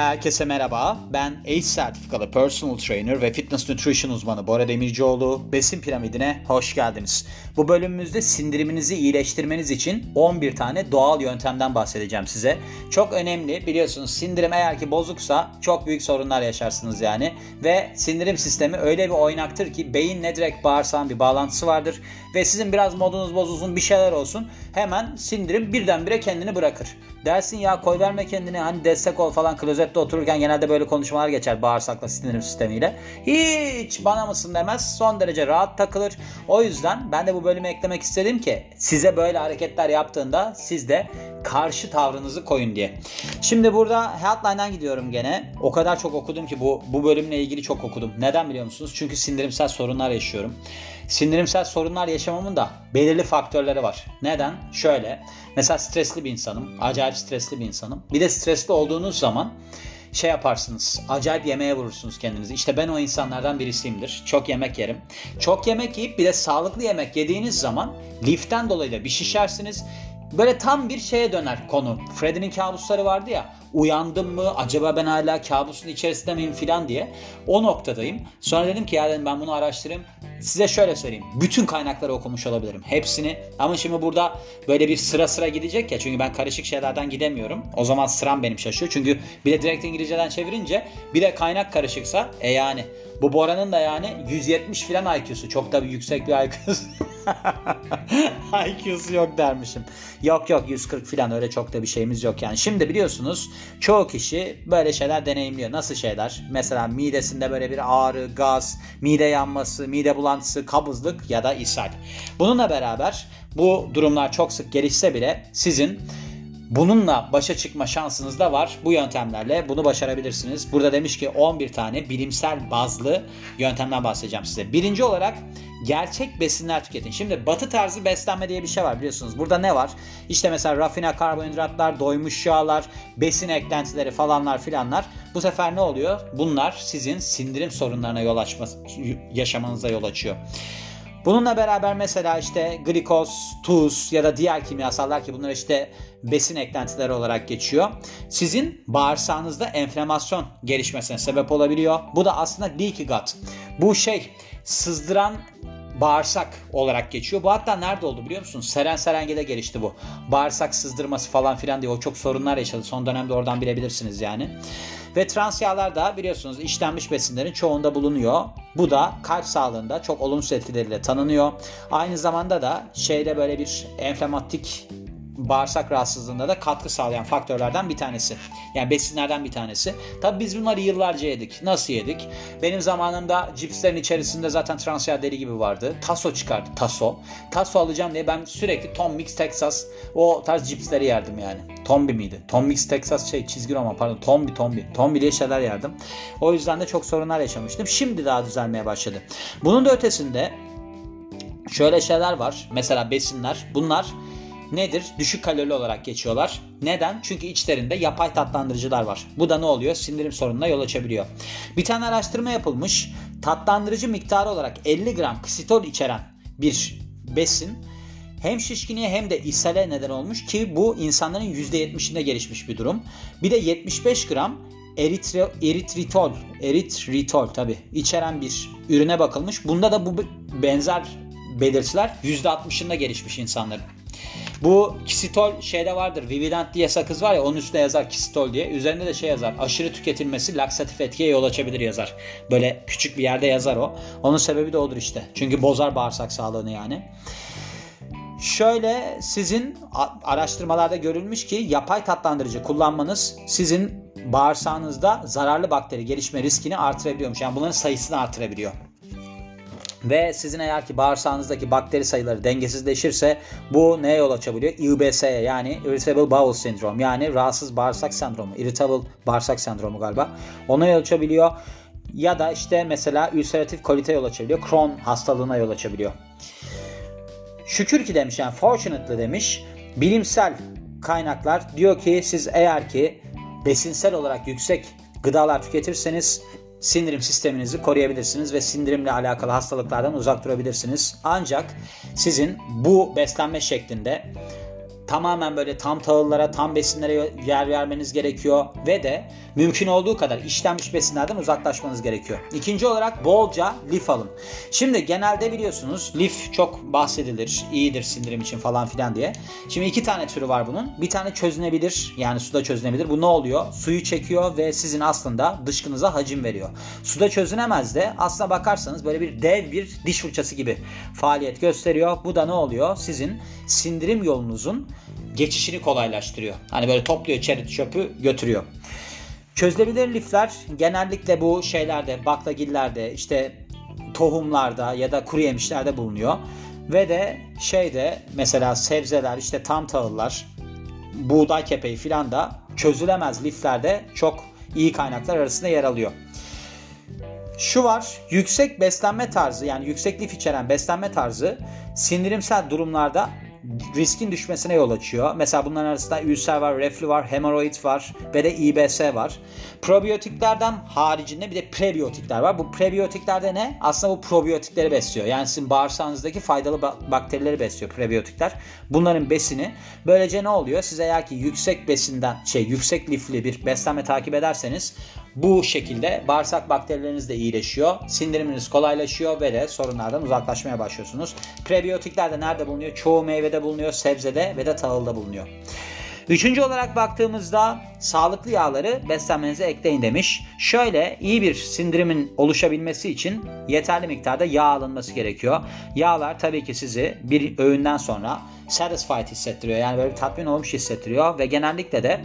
Herkese merhaba. Ben ACE sertifikalı personal trainer ve fitness nutrition uzmanı Bora Demircioğlu. Besin piramidine hoş geldiniz. Bu bölümümüzde sindiriminizi iyileştirmeniz için 11 tane doğal yöntemden bahsedeceğim size. Çok önemli biliyorsunuz sindirim eğer ki bozuksa çok büyük sorunlar yaşarsınız yani. Ve sindirim sistemi öyle bir oynaktır ki beyinle direkt bağırsağın bir bağlantısı vardır. Ve sizin biraz modunuz bozulsun bir şeyler olsun hemen sindirim birdenbire kendini bırakır. Dersin ya koy verme kendini hani destek ol falan klozette otururken genelde böyle konuşmalar geçer bağırsakla sindirim sistemiyle. Hiç bana mısın demez son derece rahat takılır. O yüzden ben de bu bölüme eklemek istedim ki size böyle hareketler yaptığında siz de karşı tavrınızı koyun diye. Şimdi burada Healthline'dan gidiyorum gene. O kadar çok okudum ki bu bu bölümle ilgili çok okudum. Neden biliyor musunuz? Çünkü sindirimsel sorunlar yaşıyorum. Sindirimsel sorunlar yaşamamın da belirli faktörleri var. Neden? Şöyle. Mesela stresli bir insanım. Acayip stresli bir insanım. Bir de stresli olduğunuz zaman şey yaparsınız. Acayip yemeğe vurursunuz kendinizi. İşte ben o insanlardan birisiyimdir. Çok yemek yerim. Çok yemek yiyip bir de sağlıklı yemek yediğiniz zaman liften dolayı da bir şişersiniz. Böyle tam bir şeye döner konu. Freddy'nin kabusları vardı ya. Uyandım mı? Acaba ben hala kabusun içerisinde miyim filan diye. O noktadayım. Sonra dedim ki ya dedim ben bunu araştırayım. Size şöyle söyleyeyim. Bütün kaynakları okumuş olabilirim. Hepsini. Ama şimdi burada böyle bir sıra sıra gidecek ya. Çünkü ben karışık şeylerden gidemiyorum. O zaman sıram benim şaşıyor. Çünkü bir de direkt İngilizceden çevirince bir de kaynak karışıksa e yani bu Bora'nın da yani 170 filan IQ'su. Çok da bir yüksek bir IQ'su. IQ'su yok dermişim. Yok yok 140 filan öyle çok da bir şeyimiz yok yani. Şimdi biliyorsunuz çoğu kişi böyle şeyler deneyimliyor. Nasıl şeyler? Mesela midesinde böyle bir ağrı, gaz, mide yanması, mide bulantısı, kabızlık ya da ishal. Bununla beraber bu durumlar çok sık gelişse bile sizin Bununla başa çıkma şansınız da var. Bu yöntemlerle bunu başarabilirsiniz. Burada demiş ki 11 tane bilimsel bazlı yöntemden bahsedeceğim size. Birinci olarak gerçek besinler tüketin. Şimdi batı tarzı beslenme diye bir şey var biliyorsunuz. Burada ne var? İşte mesela rafine karbonhidratlar, doymuş yağlar, besin eklentileri falanlar filanlar. Bu sefer ne oluyor? Bunlar sizin sindirim sorunlarına yol açma, yaşamanıza yol açıyor. Bununla beraber mesela işte glikoz, tuz ya da diğer kimyasallar ki bunlar işte besin eklentileri olarak geçiyor. Sizin bağırsağınızda enflamasyon gelişmesine sebep olabiliyor. Bu da aslında leaky gut. Bu şey sızdıran bağırsak olarak geçiyor. Bu hatta nerede oldu biliyor musunuz? Seren Serengil'de gelişti bu. Bağırsak sızdırması falan filan diye o çok sorunlar yaşadı. Son dönemde oradan bilebilirsiniz yani. Ve trans yağlar da biliyorsunuz işlenmiş besinlerin çoğunda bulunuyor. Bu da kalp sağlığında çok olumsuz etkileriyle tanınıyor. Aynı zamanda da şeyde böyle bir enflamatik bağırsak rahatsızlığında da katkı sağlayan faktörlerden bir tanesi. Yani besinlerden bir tanesi. Tabi biz bunları yıllarca yedik. Nasıl yedik? Benim zamanımda cipslerin içerisinde zaten trans yağ deli gibi vardı. Taso çıkardı. Taso. Taso alacağım diye ben sürekli Tom Mix Texas o tarz cipsleri yerdim yani. Tombi miydi? Tom Mix Texas şey çizgi roman pardon. Tombi Tombi. Tombi diye şeyler yerdim. O yüzden de çok sorunlar yaşamıştım. Şimdi daha düzelmeye başladı. Bunun da ötesinde şöyle şeyler var. Mesela besinler. Bunlar nedir? Düşük kalorili olarak geçiyorlar. Neden? Çünkü içlerinde yapay tatlandırıcılar var. Bu da ne oluyor? Sindirim sorununa yol açabiliyor. Bir tane araştırma yapılmış. Tatlandırıcı miktarı olarak 50 gram ksitol içeren bir besin hem şişkinliğe hem de ishale neden olmuş ki bu insanların %70'inde gelişmiş bir durum. Bir de 75 gram eritre, eritritol, eritritol tabi içeren bir ürüne bakılmış. Bunda da bu benzer belirtiler %60'ında gelişmiş insanların. Bu kisitol şeyde vardır. Vividant diye sakız var ya onun üstüne yazar kisitol diye. Üzerinde de şey yazar. Aşırı tüketilmesi laksatif etkiye yol açabilir yazar. Böyle küçük bir yerde yazar o. Onun sebebi de odur işte. Çünkü bozar bağırsak sağlığını yani. Şöyle sizin araştırmalarda görülmüş ki yapay tatlandırıcı kullanmanız sizin bağırsağınızda zararlı bakteri gelişme riskini artırabiliyormuş. Yani bunların sayısını artırabiliyor. Ve sizin eğer ki bağırsağınızdaki bakteri sayıları dengesizleşirse bu neye yol açabiliyor? IBS'ye yani Irritable Bowel Syndrome yani rahatsız bağırsak sendromu. Irritable bağırsak sendromu galiba. Ona yol açabiliyor. Ya da işte mesela ülseratif kolite yol açabiliyor. Crohn hastalığına yol açabiliyor. Şükür ki demiş yani fortunately demiş. Bilimsel kaynaklar diyor ki siz eğer ki besinsel olarak yüksek gıdalar tüketirseniz sindirim sisteminizi koruyabilirsiniz ve sindirimle alakalı hastalıklardan uzak durabilirsiniz. Ancak sizin bu beslenme şeklinde tamamen böyle tam tahıllara, tam besinlere yer vermeniz gerekiyor ve de mümkün olduğu kadar işlenmiş besinlerden uzaklaşmanız gerekiyor. İkinci olarak bolca lif alın. Şimdi genelde biliyorsunuz lif çok bahsedilir, iyidir sindirim için falan filan diye. Şimdi iki tane türü var bunun. Bir tane çözünebilir yani suda çözünebilir. Bu ne oluyor? Suyu çekiyor ve sizin aslında dışkınıza hacim veriyor. Suda çözünemez de aslına bakarsanız böyle bir dev bir diş fırçası gibi faaliyet gösteriyor. Bu da ne oluyor? Sizin sindirim yolunuzun geçişini kolaylaştırıyor. Hani böyle topluyor çerit çöpü götürüyor. Çözülebilir lifler genellikle bu şeylerde, baklagillerde, işte tohumlarda ya da kuru yemişlerde bulunuyor. Ve de şeyde mesela sebzeler, işte tam tahıllar, buğday kepeği filan da çözülemez liflerde çok iyi kaynaklar arasında yer alıyor. Şu var, yüksek beslenme tarzı yani yüksek lif içeren beslenme tarzı sindirimsel durumlarda riskin düşmesine yol açıyor. Mesela bunların arasında ülser var, reflü var, hemoroid var ve de IBS var. Probiyotiklerden haricinde bir de prebiyotikler var. Bu prebiyotiklerde ne? Aslında bu probiyotikleri besliyor. Yani sizin bağırsağınızdaki faydalı bakterileri besliyor prebiyotikler. Bunların besini. Böylece ne oluyor? Siz eğer ki yüksek besinden şey yüksek lifli bir beslenme takip ederseniz bu şekilde bağırsak bakterileriniz de iyileşiyor. Sindiriminiz kolaylaşıyor ve de sorunlardan uzaklaşmaya başlıyorsunuz. Prebiyotikler de nerede bulunuyor? Çoğu meyvede bulunuyor, sebzede ve de tahılda bulunuyor. Üçüncü olarak baktığımızda sağlıklı yağları beslenmenize ekleyin demiş. Şöyle iyi bir sindirimin oluşabilmesi için yeterli miktarda yağ alınması gerekiyor. Yağlar tabii ki sizi bir öğünden sonra satisfied hissettiriyor. Yani böyle bir tatmin olmuş hissettiriyor ve genellikle de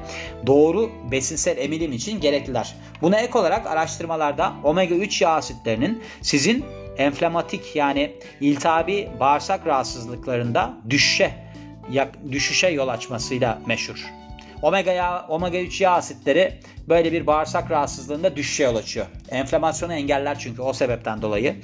doğru besinsel emilim için gerekliler. Buna ek olarak araştırmalarda omega 3 yağ asitlerinin sizin enflamatik yani iltihabi bağırsak rahatsızlıklarında düşüşe düşüşe yol açmasıyla meşhur. Omega yağ, omega 3 yağ asitleri böyle bir bağırsak rahatsızlığında düşüşe yol açıyor. Enflamasyonu engeller çünkü o sebepten dolayı.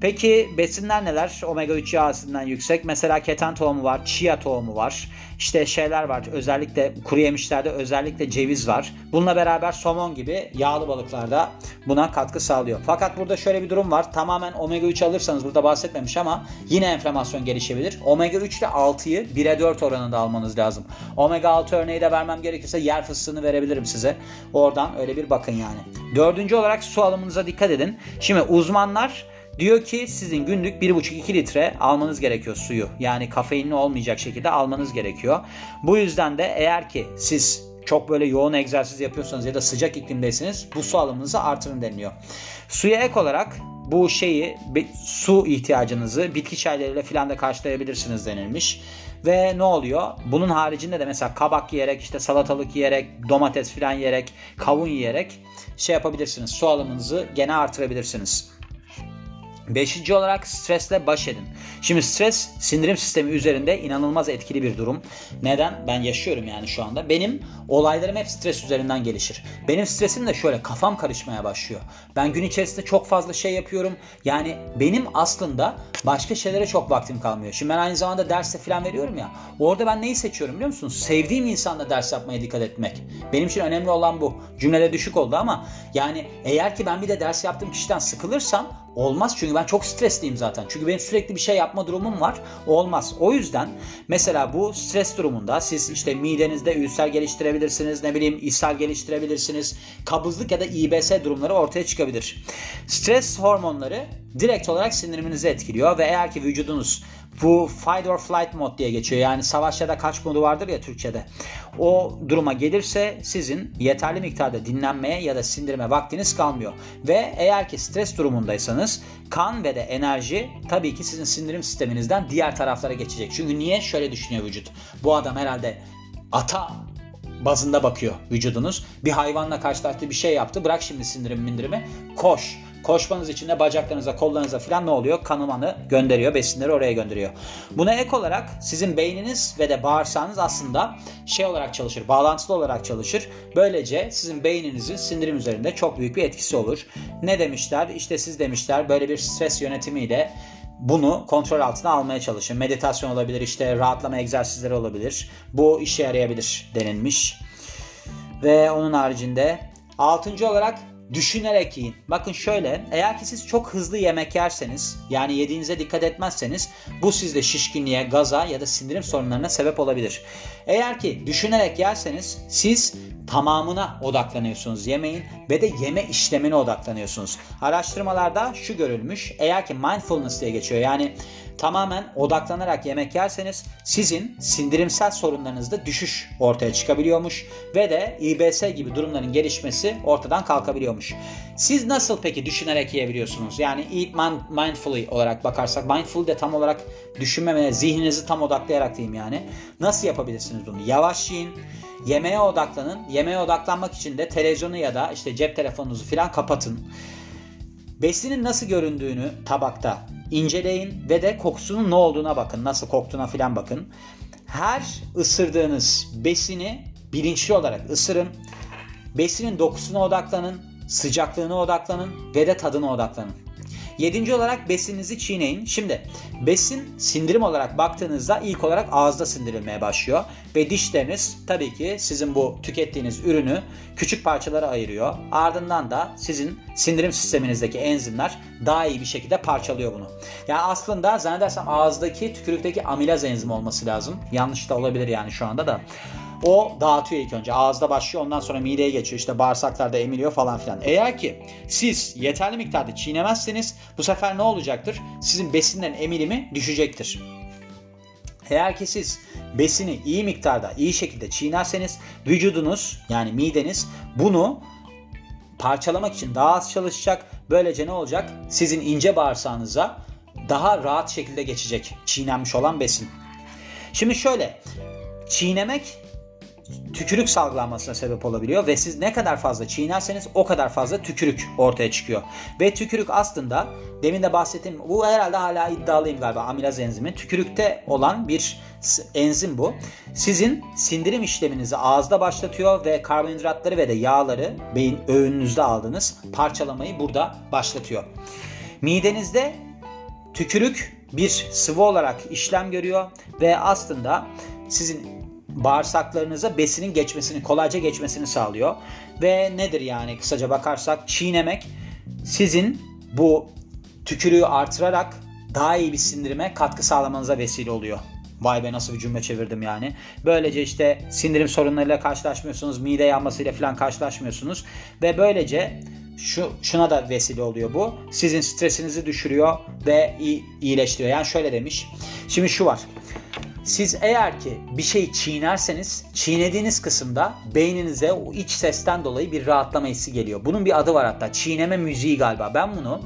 Peki besinler neler? Omega 3 yağ yüksek. Mesela keten tohumu var, chia tohumu var. İşte şeyler var. Özellikle kuru yemişlerde özellikle ceviz var. Bununla beraber somon gibi yağlı balıklarda buna katkı sağlıyor. Fakat burada şöyle bir durum var. Tamamen omega 3 alırsanız burada bahsetmemiş ama yine enflamasyon gelişebilir. Omega 3 ile 6'yı 1'e 4 oranında almanız lazım. Omega 6 örneği de vermem gerekirse yer fıstığını verebilirim size. Oradan öyle bir bakın yani. Dördüncü olarak su alımınıza dikkat edin. Şimdi uzmanlar Diyor ki sizin günlük 1,5-2 litre almanız gerekiyor suyu. Yani kafeinli olmayacak şekilde almanız gerekiyor. Bu yüzden de eğer ki siz çok böyle yoğun egzersiz yapıyorsanız ya da sıcak iklimdeyseniz bu su alımınızı artırın deniliyor. Suya ek olarak bu şeyi su ihtiyacınızı bitki çaylarıyla filan da karşılayabilirsiniz denilmiş. Ve ne oluyor? Bunun haricinde de mesela kabak yiyerek, işte salatalık yiyerek, domates filan yiyerek, kavun yiyerek şey yapabilirsiniz. Su alımınızı gene artırabilirsiniz. Beşinci olarak stresle baş edin. Şimdi stres sindirim sistemi üzerinde inanılmaz etkili bir durum. Neden? Ben yaşıyorum yani şu anda. Benim olaylarım hep stres üzerinden gelişir. Benim stresim de şöyle kafam karışmaya başlıyor. Ben gün içerisinde çok fazla şey yapıyorum. Yani benim aslında başka şeylere çok vaktim kalmıyor. Şimdi ben aynı zamanda derste falan veriyorum ya. Orada ben neyi seçiyorum biliyor musunuz? Sevdiğim insanla ders yapmaya dikkat etmek. Benim için önemli olan bu. Cümlede düşük oldu ama yani eğer ki ben bir de ders yaptığım kişiden sıkılırsam Olmaz çünkü ben çok stresliyim zaten. Çünkü benim sürekli bir şey yapma durumum var. Olmaz. O yüzden mesela bu stres durumunda siz işte midenizde ülser geliştirebilirsiniz. Ne bileyim ishal geliştirebilirsiniz. Kabızlık ya da IBS durumları ortaya çıkabilir. Stres hormonları direkt olarak sindiriminizi etkiliyor ve eğer ki vücudunuz bu fight or flight mod diye geçiyor. Yani savaş ya da kaç modu vardır ya Türkçe'de. O duruma gelirse sizin yeterli miktarda dinlenmeye ya da sindirme vaktiniz kalmıyor. Ve eğer ki stres durumundaysanız kan ve de enerji tabii ki sizin sindirim sisteminizden diğer taraflara geçecek. Çünkü niye? Şöyle düşünüyor vücut. Bu adam herhalde ata bazında bakıyor vücudunuz. Bir hayvanla karşılaştığı bir şey yaptı. Bırak şimdi sindirim mindirimi. Koş Koşmanız için de bacaklarınıza, kollarınıza falan ne oluyor? Kanımanı gönderiyor, besinleri oraya gönderiyor. Buna ek olarak sizin beyniniz ve de bağırsağınız aslında şey olarak çalışır, bağlantılı olarak çalışır. Böylece sizin beyninizin sindirim üzerinde çok büyük bir etkisi olur. Ne demişler? İşte siz demişler böyle bir stres yönetimiyle bunu kontrol altına almaya çalışın. Meditasyon olabilir, işte rahatlama egzersizleri olabilir. Bu işe yarayabilir denilmiş. Ve onun haricinde altıncı olarak düşünerek yiyin. Bakın şöyle eğer ki siz çok hızlı yemek yerseniz yani yediğinize dikkat etmezseniz bu sizde şişkinliğe, gaza ya da sindirim sorunlarına sebep olabilir. Eğer ki düşünerek yerseniz siz tamamına odaklanıyorsunuz yemeğin ve de yeme işlemine odaklanıyorsunuz. Araştırmalarda şu görülmüş eğer ki mindfulness diye geçiyor yani tamamen odaklanarak yemek yerseniz sizin sindirimsel sorunlarınızda düşüş ortaya çıkabiliyormuş ve de IBS gibi durumların gelişmesi ortadan kalkabiliyormuş. Siz nasıl peki düşünerek yiyebiliyorsunuz? Yani eat mindfully olarak bakarsak mindful de tam olarak düşünmemeye, zihninizi tam odaklayarak diyeyim yani. Nasıl yapabilirsiniz bunu? Yavaş yiyin. Yemeğe odaklanın. Yemeğe odaklanmak için de televizyonu ya da işte cep telefonunuzu falan kapatın. Besinin nasıl göründüğünü tabakta inceleyin ve de kokusunun ne olduğuna bakın. Nasıl koktuğuna filan bakın. Her ısırdığınız besini bilinçli olarak ısırın. Besinin dokusuna odaklanın, sıcaklığına odaklanın ve de tadına odaklanın. Yedinci olarak besininizi çiğneyin. Şimdi besin sindirim olarak baktığınızda ilk olarak ağızda sindirilmeye başlıyor. Ve dişleriniz tabii ki sizin bu tükettiğiniz ürünü küçük parçalara ayırıyor. Ardından da sizin sindirim sisteminizdeki enzimler daha iyi bir şekilde parçalıyor bunu. Yani aslında zannedersem ağızdaki tükürükteki amilaz enzimi olması lazım. Yanlış da olabilir yani şu anda da. O dağıtıyor ilk önce. Ağızda başlıyor ondan sonra mideye geçiyor. İşte bağırsaklarda emiliyor falan filan. Eğer ki siz yeterli miktarda çiğnemezseniz bu sefer ne olacaktır? Sizin besinlerin emilimi düşecektir. Eğer ki siz besini iyi miktarda, iyi şekilde çiğnerseniz vücudunuz yani mideniz bunu parçalamak için daha az çalışacak. Böylece ne olacak? Sizin ince bağırsağınıza daha rahat şekilde geçecek çiğnenmiş olan besin. Şimdi şöyle çiğnemek tükürük salgılanmasına sebep olabiliyor ve siz ne kadar fazla çiğnerseniz o kadar fazla tükürük ortaya çıkıyor. Ve tükürük aslında demin de bahsettiğim bu herhalde hala iddialıyım galiba amilaz enzimi. Tükürükte olan bir enzim bu. Sizin sindirim işleminizi ağızda başlatıyor ve karbonhidratları ve de yağları beyin öğününüzde aldığınız parçalamayı burada başlatıyor. Midenizde tükürük bir sıvı olarak işlem görüyor ve aslında sizin bağırsaklarınıza besinin geçmesini, kolayca geçmesini sağlıyor. Ve nedir yani kısaca bakarsak çiğnemek sizin bu tükürüğü artırarak daha iyi bir sindirime katkı sağlamanıza vesile oluyor. Vay be nasıl bir cümle çevirdim yani. Böylece işte sindirim sorunlarıyla karşılaşmıyorsunuz, mide yanmasıyla falan karşılaşmıyorsunuz ve böylece şu şuna da vesile oluyor bu. Sizin stresinizi düşürüyor ve iyi, iyileştiriyor. Yani şöyle demiş. Şimdi şu var. Siz eğer ki bir şeyi çiğnerseniz çiğnediğiniz kısımda beyninize o iç sesten dolayı bir rahatlama hissi geliyor. Bunun bir adı var hatta çiğneme müziği galiba. Ben bunu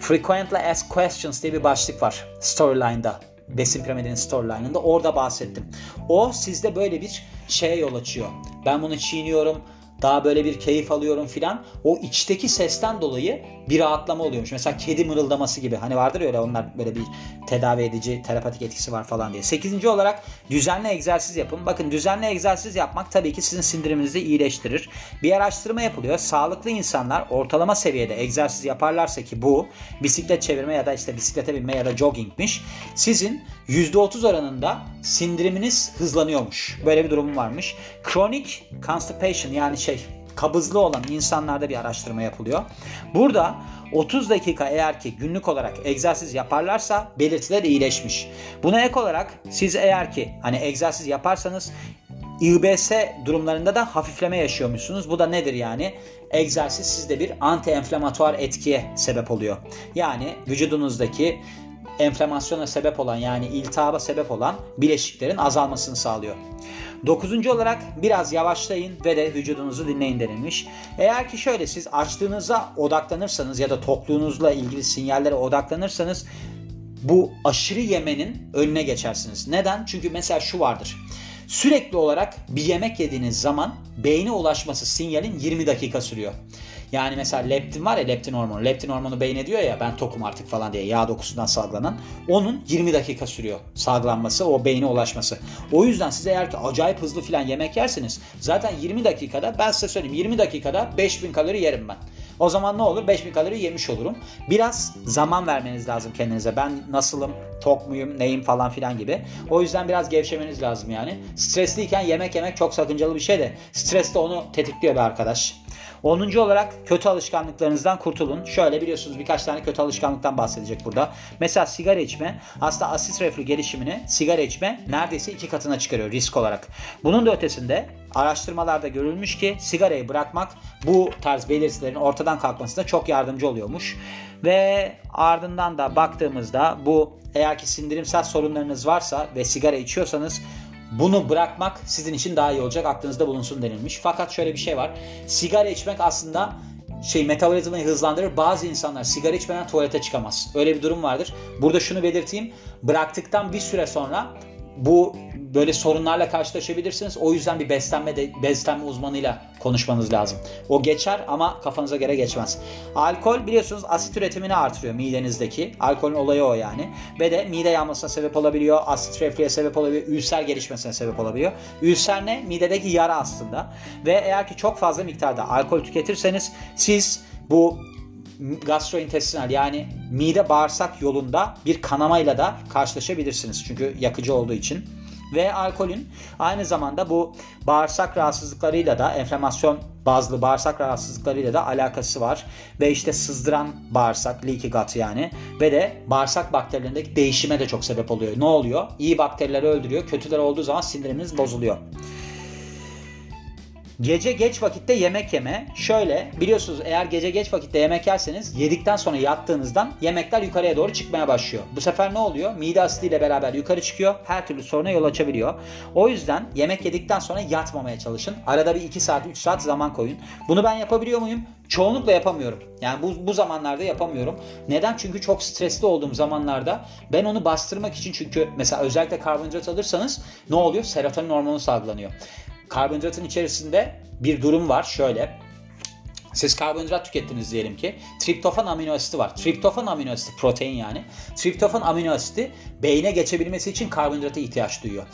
Frequently Asked Questions diye bir başlık var storyline'da. Besin piramidinin storyline'ında orada bahsettim. O sizde böyle bir şeye yol açıyor. Ben bunu çiğniyorum daha böyle bir keyif alıyorum filan. O içteki sesten dolayı bir rahatlama oluyormuş. Mesela kedi mırıldaması gibi. Hani vardır öyle onlar böyle bir tedavi edici terapatik etkisi var falan diye. Sekizinci olarak düzenli egzersiz yapın. Bakın düzenli egzersiz yapmak tabii ki sizin sindiriminizi iyileştirir. Bir araştırma yapılıyor. Sağlıklı insanlar ortalama seviyede egzersiz yaparlarsa ki bu bisiklet çevirme ya da işte bisiklete binme ya da joggingmiş. Sizin %30 oranında sindiriminiz hızlanıyormuş. Böyle bir durum varmış. Kronik constipation yani şey kabızlı olan insanlarda bir araştırma yapılıyor. Burada 30 dakika eğer ki günlük olarak egzersiz yaparlarsa belirtiler iyileşmiş. Buna ek olarak siz eğer ki hani egzersiz yaparsanız İBS durumlarında da hafifleme yaşıyormuşsunuz. Bu da nedir yani? Egzersiz sizde bir anti-enflamatuar etkiye sebep oluyor. Yani vücudunuzdaki enflamasyona sebep olan yani iltihaba sebep olan bileşiklerin azalmasını sağlıyor. Dokuzuncu olarak biraz yavaşlayın ve de vücudunuzu dinleyin denilmiş. Eğer ki şöyle siz açlığınıza odaklanırsanız ya da tokluğunuzla ilgili sinyallere odaklanırsanız bu aşırı yemenin önüne geçersiniz. Neden? Çünkü mesela şu vardır. Sürekli olarak bir yemek yediğiniz zaman beyne ulaşması sinyalin 20 dakika sürüyor. Yani mesela leptin var ya leptin hormonu. Leptin hormonu beyne diyor ya ben tokum artık falan diye yağ dokusundan salgılanan. Onun 20 dakika sürüyor salgılanması o beyne ulaşması. O yüzden siz eğer ki acayip hızlı falan yemek yerseniz zaten 20 dakikada ben size söyleyeyim 20 dakikada 5000 kalori yerim ben. O zaman ne olur? 5000 kalori yemiş olurum. Biraz zaman vermeniz lazım kendinize. Ben nasılım? Tok muyum, neyim falan filan gibi. O yüzden biraz gevşemeniz lazım yani. Stresliyken yemek yemek çok sakıncalı bir şey de stres de onu tetikliyor be arkadaş. 10. olarak kötü alışkanlıklarınızdan kurtulun. Şöyle biliyorsunuz birkaç tane kötü alışkanlıktan bahsedecek burada. Mesela sigara içme aslında asit reflü gelişimini sigara içme neredeyse iki katına çıkarıyor risk olarak. Bunun da ötesinde araştırmalarda görülmüş ki sigarayı bırakmak bu tarz belirtilerin ortadan kalkmasında çok yardımcı oluyormuş. Ve ardından da baktığımızda bu eğer ki sindirimsel sorunlarınız varsa ve sigara içiyorsanız bunu bırakmak sizin için daha iyi olacak. Aklınızda bulunsun denilmiş. Fakat şöyle bir şey var. Sigara içmek aslında şey metabolizmayı hızlandırır. Bazı insanlar sigara içmeden tuvalete çıkamaz. Öyle bir durum vardır. Burada şunu belirteyim. Bıraktıktan bir süre sonra bu böyle sorunlarla karşılaşabilirsiniz. O yüzden bir beslenme de, beslenme uzmanıyla konuşmanız lazım. O geçer ama kafanıza göre geçmez. Alkol biliyorsunuz asit üretimini artırıyor midenizdeki. Alkolün olayı o yani. Ve de mide yanmasına sebep olabiliyor. Asit reflüye sebep olabiliyor. Ülser gelişmesine sebep olabiliyor. Ülser ne? Midedeki yara aslında. Ve eğer ki çok fazla miktarda alkol tüketirseniz siz bu gastrointestinal yani mide bağırsak yolunda bir kanamayla da karşılaşabilirsiniz. Çünkü yakıcı olduğu için. Ve alkolün aynı zamanda bu bağırsak rahatsızlıklarıyla da enflamasyon bazlı bağırsak rahatsızlıklarıyla da alakası var. Ve işte sızdıran bağırsak, leaky gut yani. Ve de bağırsak bakterilerindeki değişime de çok sebep oluyor. Ne oluyor? İyi bakterileri öldürüyor. Kötüler olduğu zaman sindiriminiz bozuluyor. Gece geç vakitte yemek yeme. Şöyle biliyorsunuz eğer gece geç vakitte yemek yerseniz yedikten sonra yattığınızdan yemekler yukarıya doğru çıkmaya başlıyor. Bu sefer ne oluyor? Mide asitiyle beraber yukarı çıkıyor. Her türlü soruna yol açabiliyor. O yüzden yemek yedikten sonra yatmamaya çalışın. Arada bir 2 saat 3 saat zaman koyun. Bunu ben yapabiliyor muyum? Çoğunlukla yapamıyorum. Yani bu, bu zamanlarda yapamıyorum. Neden? Çünkü çok stresli olduğum zamanlarda ben onu bastırmak için çünkü mesela özellikle karbonhidrat alırsanız ne oluyor? Serotonin hormonu salgılanıyor karbonhidratın içerisinde bir durum var şöyle. Siz karbonhidrat tükettiniz diyelim ki. Triptofan amino asiti var. Triptofan amino asiti protein yani. Triptofan amino asiti beyne geçebilmesi için karbonhidrata ihtiyaç duyuyor.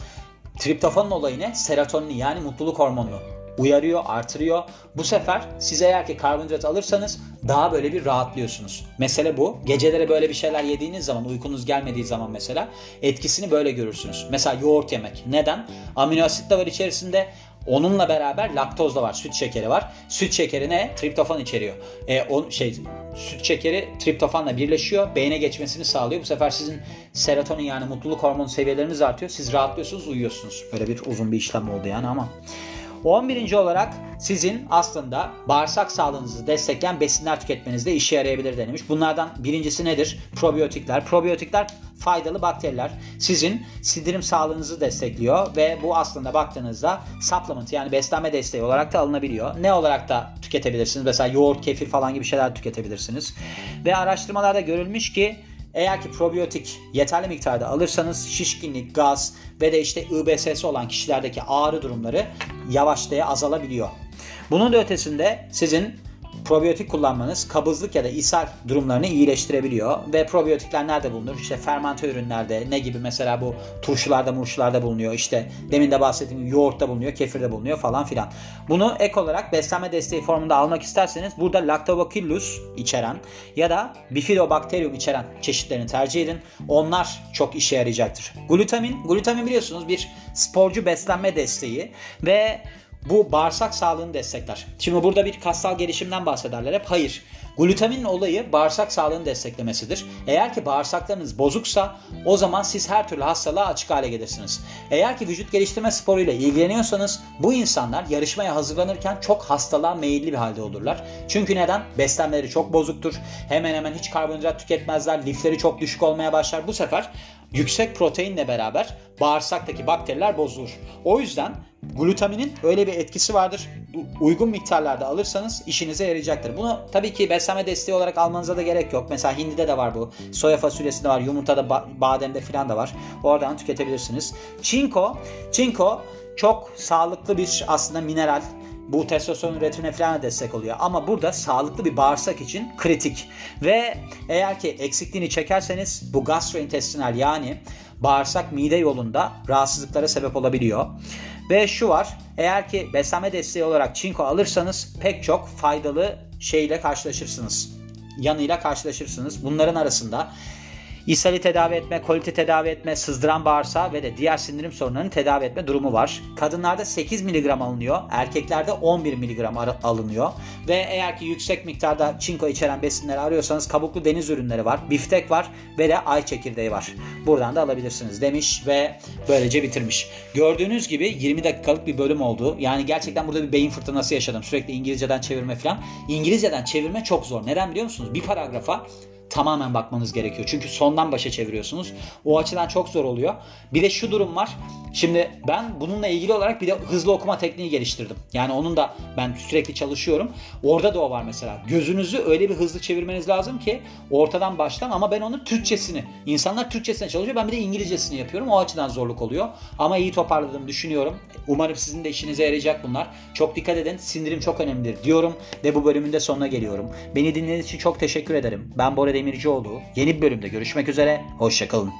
Triptofanın olayı ne? Serotonin yani mutluluk hormonunu uyarıyor, artırıyor. Bu sefer siz eğer ki karbonhidrat alırsanız daha böyle bir rahatlıyorsunuz. Mesele bu. Gecelere böyle bir şeyler yediğiniz zaman, uykunuz gelmediği zaman mesela etkisini böyle görürsünüz. Mesela yoğurt yemek. Neden? Amino asit de var içerisinde. Onunla beraber laktoz da var, süt şekeri var. Süt şekeri ne? Triptofan içeriyor. E, on, şey, süt şekeri triptofanla birleşiyor, beyne geçmesini sağlıyor. Bu sefer sizin serotonin yani mutluluk hormonu seviyeleriniz artıyor. Siz rahatlıyorsunuz, uyuyorsunuz. Böyle bir uzun bir işlem oldu yani ama. 11. olarak sizin aslında bağırsak sağlığınızı destekleyen besinler tüketmenizde işe yarayabilir denilmiş. Bunlardan birincisi nedir? Probiyotikler. Probiyotikler faydalı bakteriler. Sizin sindirim sağlığınızı destekliyor ve bu aslında baktığınızda supplement yani beslenme desteği olarak da alınabiliyor. Ne olarak da tüketebilirsiniz? Mesela yoğurt, kefir falan gibi şeyler tüketebilirsiniz. Ve araştırmalarda görülmüş ki eğer ki probiyotik yeterli miktarda alırsanız şişkinlik, gaz ve de işte IBS'si olan kişilerdeki ağrı durumları yavaşlaya azalabiliyor. Bunun da ötesinde sizin probiyotik kullanmanız kabızlık ya da ishal durumlarını iyileştirebiliyor. Ve probiyotikler nerede bulunur? İşte fermente ürünlerde ne gibi mesela bu turşularda murşularda bulunuyor. İşte demin de bahsettiğim yoğurtta bulunuyor, kefirde bulunuyor falan filan. Bunu ek olarak beslenme desteği formunda almak isterseniz burada Lactobacillus içeren ya da Bifidobacterium içeren çeşitlerini tercih edin. Onlar çok işe yarayacaktır. Glutamin, glutamin biliyorsunuz bir sporcu beslenme desteği ve bu bağırsak sağlığını destekler. Şimdi burada bir kassal gelişimden bahsederler hep. Hayır. Glutamin olayı bağırsak sağlığını desteklemesidir. Eğer ki bağırsaklarınız bozuksa o zaman siz her türlü hastalığa açık hale gelirsiniz. Eğer ki vücut geliştirme sporuyla ilgileniyorsanız bu insanlar yarışmaya hazırlanırken çok hastalığa meyilli bir halde olurlar. Çünkü neden? Beslenmeleri çok bozuktur. Hemen hemen hiç karbonhidrat tüketmezler. Lifleri çok düşük olmaya başlar. Bu sefer yüksek proteinle beraber bağırsaktaki bakteriler bozulur. O yüzden Glutaminin öyle bir etkisi vardır. Uygun miktarlarda alırsanız işinize yarayacaktır. Bunu tabii ki beslenme desteği olarak almanıza da gerek yok. Mesela hindide de var bu. Soya fasulyesinde var. Yumurtada, bademde falan da var. Oradan tüketebilirsiniz. Çinko. Çinko çok sağlıklı bir aslında mineral bu testosteron üretimine falan destek oluyor. Ama burada sağlıklı bir bağırsak için kritik. Ve eğer ki eksikliğini çekerseniz bu gastrointestinal yani bağırsak mide yolunda rahatsızlıklara sebep olabiliyor. Ve şu var. Eğer ki beslenme desteği olarak çinko alırsanız pek çok faydalı şeyle karşılaşırsınız. Yanıyla karşılaşırsınız. Bunların arasında İshali tedavi etme, kolite tedavi etme, sızdıran bağırsağı ve de diğer sindirim sorunlarını tedavi etme durumu var. Kadınlarda 8 mg alınıyor, erkeklerde 11 mg alınıyor. Ve eğer ki yüksek miktarda çinko içeren besinleri arıyorsanız kabuklu deniz ürünleri var, biftek var ve de ay çekirdeği var. Buradan da alabilirsiniz demiş ve böylece bitirmiş. Gördüğünüz gibi 20 dakikalık bir bölüm oldu. Yani gerçekten burada bir beyin fırtınası yaşadım. Sürekli İngilizceden çevirme falan. İngilizceden çevirme çok zor. Neden biliyor musunuz? Bir paragrafa tamamen bakmanız gerekiyor. Çünkü sondan başa çeviriyorsunuz. O açıdan çok zor oluyor. Bir de şu durum var. Şimdi ben bununla ilgili olarak bir de hızlı okuma tekniği geliştirdim. Yani onun da ben sürekli çalışıyorum. Orada da o var mesela. Gözünüzü öyle bir hızlı çevirmeniz lazım ki ortadan baştan ama ben onun Türkçesini, insanlar Türkçesine çalışıyor. Ben bir de İngilizcesini yapıyorum. O açıdan zorluk oluyor. Ama iyi toparladığımı düşünüyorum. Umarım sizin de işinize yarayacak bunlar. Çok dikkat edin. Sindirim çok önemlidir diyorum ve bu bölümün de sonuna geliyorum. Beni dinlediğiniz için çok teşekkür ederim. Ben Bora Demircioğlu. Yeni bir bölümde görüşmek üzere. Hoşçakalın.